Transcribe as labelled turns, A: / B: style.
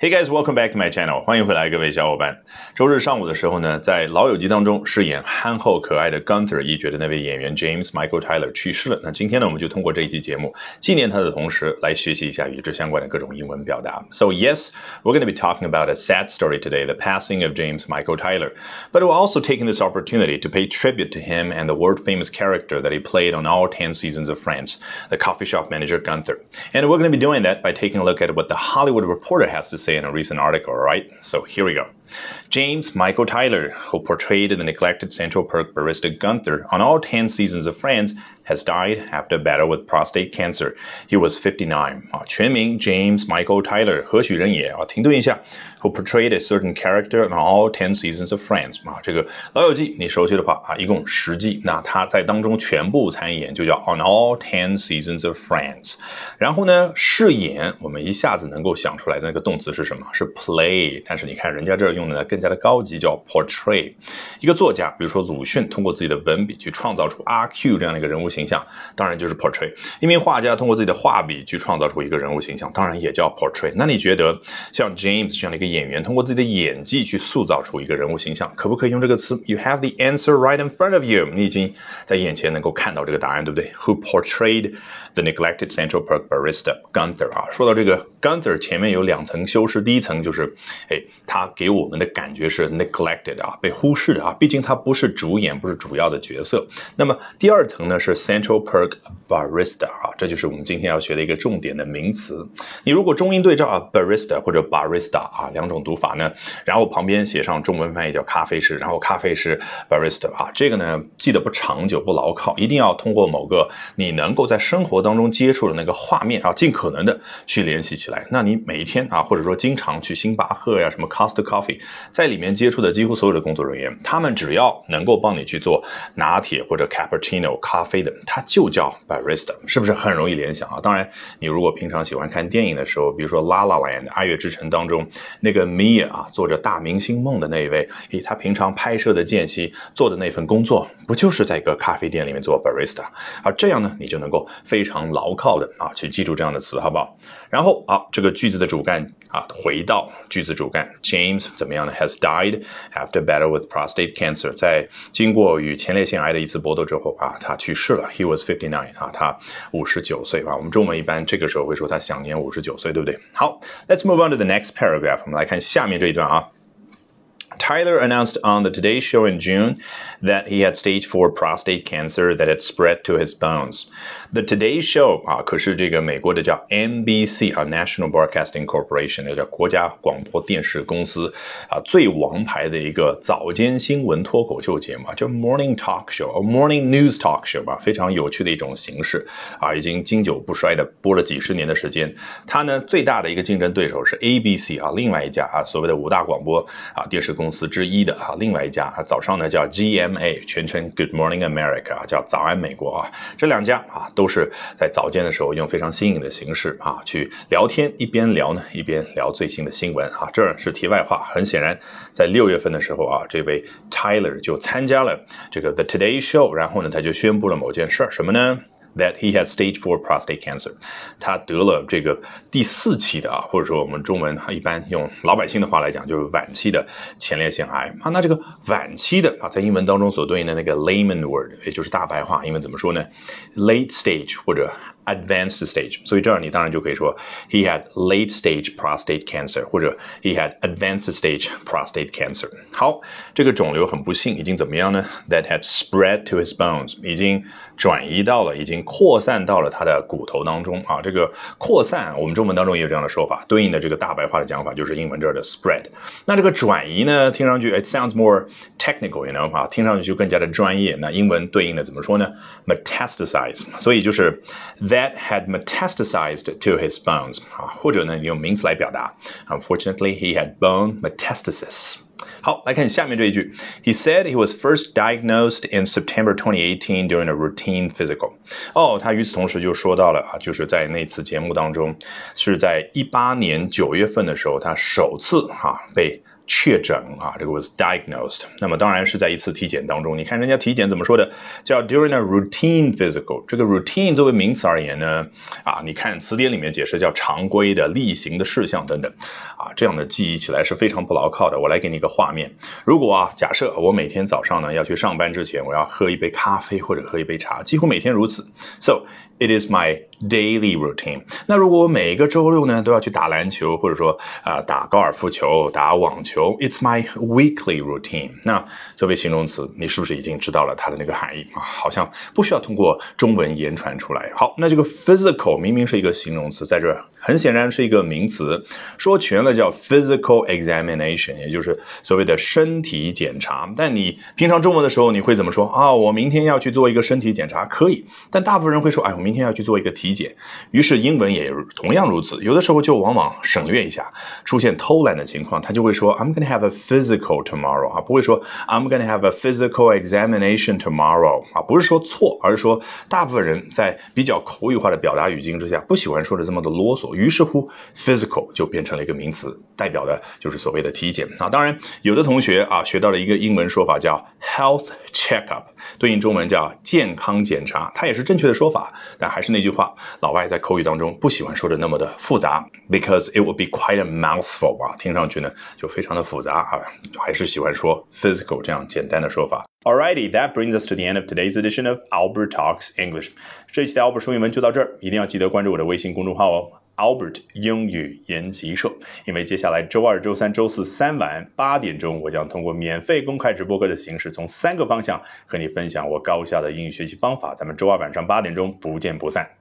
A: Hey guys, welcome back to my channel. 欢迎回来，各位小伙伴。周日上午的时候呢，在《老友记》当中饰演憨厚可爱的 Gunther 一角的那位演员 James Michael Tyler 去世了。那今天呢，我们就通过这一期节目纪念他的同时，来学习一下与之相关的各种英文表达。So yes, we're going to be talking about a sad story today, the passing of James Michael Tyler. But we're also taking this opportunity to pay tribute to him and the world-famous character that he played on all 10 seasons of Friends, the coffee shop manager Gunther. And we're going to be doing that by taking a look at what the Hollywood Reporter has to say say in a recent article, right? So here we go. James Michael Tyler, who portrayed the neglected Central Perk barista Gunther on all 10 seasons of Friends, has died after a battle with prostate cancer. He was 59. 啊，全名 James Michael Tyler，何许人也啊？停顿一下，who portrayed a certain character on all ten seasons of Friends 啊，这个老友记你熟悉的话啊，一共十季，那他在当中全部参演，就叫 on all ten seasons of Friends。然后呢，饰演我们一下子能够想出来的那个动词是什么？是 play。但是你看人家这儿 用的呢更加的高级，叫 portray。一个作家，比如说鲁迅，通过自己的文笔去创造出阿 Q 这样的一个人物形形象当然就是 portray，一名画家通过自己的画笔去创造出一个人物形象，当然也叫 portray。那你觉得像 James 这样的一个演员，通过自己的演技去塑造出一个人物形象，可不可以用这个词？You have the answer right in front of you，你已经在眼前能够看到这个答案，对不对？Who portrayed the neglected Central Park barista Gunther 啊？说到这个 Gunther，前面有两层修饰，第一层就是，哎，他给我我们的感觉是 neglected 啊，被忽视的啊，毕竟他不是主演，不是主要的角色。那么第二层呢是。Central Perk Barista 啊，这就是我们今天要学的一个重点的名词。你如果中英对照啊，Barista 或者 Barista 啊，两种读法呢，然后旁边写上中文翻译叫咖啡师，然后咖啡师 Barista 啊，这个呢记得不长久不牢靠，一定要通过某个你能够在生活当中接触的那个画面啊，尽可能的去联系起来。那你每一天啊，或者说经常去星巴克呀、什么 Costa Coffee，在里面接触的几乎所有的工作人员，他们只要能够帮你去做拿铁或者 Cappuccino 咖啡的。它就叫 barista，是不是很容易联想啊？当然，你如果平常喜欢看电影的时候，比如说《La La Land》爱乐之城当中那个 Mia 啊，做着大明星梦的那一位，诶，他平常拍摄的间隙做的那份工作，不就是在一个咖啡店里面做 barista？而，这样呢，你就能够非常牢靠的啊去记住这样的词，好不好？然后啊，这个句子的主干啊，回到句子主干，James 怎么怎么样呢？Has died after battle with prostate cancer，在经过与前列腺癌的一次搏斗之后啊，他去世了。He was fifty nine 啊，他五十九岁啊。我们中文一般这个时候会说他享年五十九岁，对不对？好，Let's move on to the next paragraph。我们来看下面这一段啊。Tyler announced on the Today Show in June that he had stage 4 prostate cancer that had spread to his bones. The Today Show 啊，可是这个美国的叫 NBC 啊，National Broadcasting Corporation，这叫国家广播电视公司啊，最王牌的一个早间新闻脱口秀节目，叫 Morning Talk Show，Morning News Talk Show 吧，非常有趣的一种形式啊，已经经久不衰的播了几十年的时间。它呢最大的一个竞争对手是 ABC 啊，另外一家啊所谓的五大广播啊电视公公司之一的啊，另外一家啊，早上呢叫 GMA，全称 Good Morning America 啊，叫早安美国啊。这两家啊，都是在早间的时候用非常新颖的形式啊去聊天，一边聊呢，一边聊最新的新闻啊。这是题外话。很显然，在六月份的时候啊，这位 Tyler 就参加了这个 The Today Show，然后呢，他就宣布了某件事儿，什么呢？That he has stage four prostate cancer，他得了这个第四期的啊，或者说我们中文一般用老百姓的话来讲，就是晚期的前列腺癌啊。那这个晚期的啊，在英文当中所对应的那个 layman word，也就是大白话，英文怎么说呢？Late stage 或者 advanced stage。所以这儿你当然就可以说 he had late stage prostate cancer，或者 he had advanced stage prostate cancer。好，这个肿瘤很不幸已经怎么样呢？That had spread to his bones，已经转移到了，已经扩散到了他的骨头当中啊。这个扩散，我们中文当中也有这样的说法，对应的这个大白话的讲法就是英文这儿的 spread。那这个转移呢，听上去 it sounds more technical，you know，听上去就更加的专业。那英文对应的怎么说呢？metastasize。所以就是 that had metastasized to his bones 啊，或者呢，你用名词来表达，unfortunately he had bone metastasis。好，来看下面这一句。He said he was first diagnosed in September 2018 during a routine physical。哦，他与此同时就说到了啊，就是在那次节目当中，是在一八年九月份的时候，他首次哈被 确诊啊，这个 was diagnosed。那么当然是在一次体检当中，你看人家体检怎么说的，叫 during a routine physical。这个 routine 作为名词而言呢，啊，你看词典里面解释叫常规的、例行的事项等等，啊，这样的记忆起来是非常不牢靠的。我来给你一个画面，如果啊，假设我每天早上呢要去上班之前，我要喝一杯咖啡或者喝一杯茶，几乎每天如此。So it is my daily routine。那如果我每个周六呢都要去打篮球，或者说啊打高尔夫球、打网球，it's my weekly routine。那作为形容词，你是不是已经知道了它的那个含义啊？好像不需要通过中文言传出来。好，那这个 physical 明明是一个形容词，在这很显然是一个名词。说全了叫 physical examination，也就是所谓的身体检查。但你平常中文的时候，你会怎么说啊？我明天要去做一个身体检查，可以。但大部分人会说，哎，我明明天要去做一个体检。于是英文也同样如此，有的时候就往往省略一下，出现偷懒的情况，他就会说 I'm gonna have a physical tomorrow 啊，不会说 I'm gonna have a physical examination tomorrow 啊，不是说错，而是说大部分人在比较口语化的表达语境之下，不喜欢说的这么的啰嗦，于是乎 physical 就变成了一个名词，代表的就是所谓的体检啊。当然，有的同学啊学到了一个英文说法叫 health checkup，对应中文叫健康检查，它也是正确的说法，但还是那句话，老外在口语当中不喜欢说的那么的复杂，because it would be quite a mouthful 啊，听上去呢就非常的复杂啊，还是喜欢说 physical 这样简单的说法。Alrighty, that brings us to the end of today's edition of Albert Talks English。这一期的 Albert 说英文就到这儿，一定要记得关注我的微信公众号哦。Albert 英语研习社，因为接下来周二、周三、周四三晚八点钟，我将通过免费公开直播课的形式，从三个方向和你分享我高效的英语学习方法。咱们周二晚上八点钟不见不散。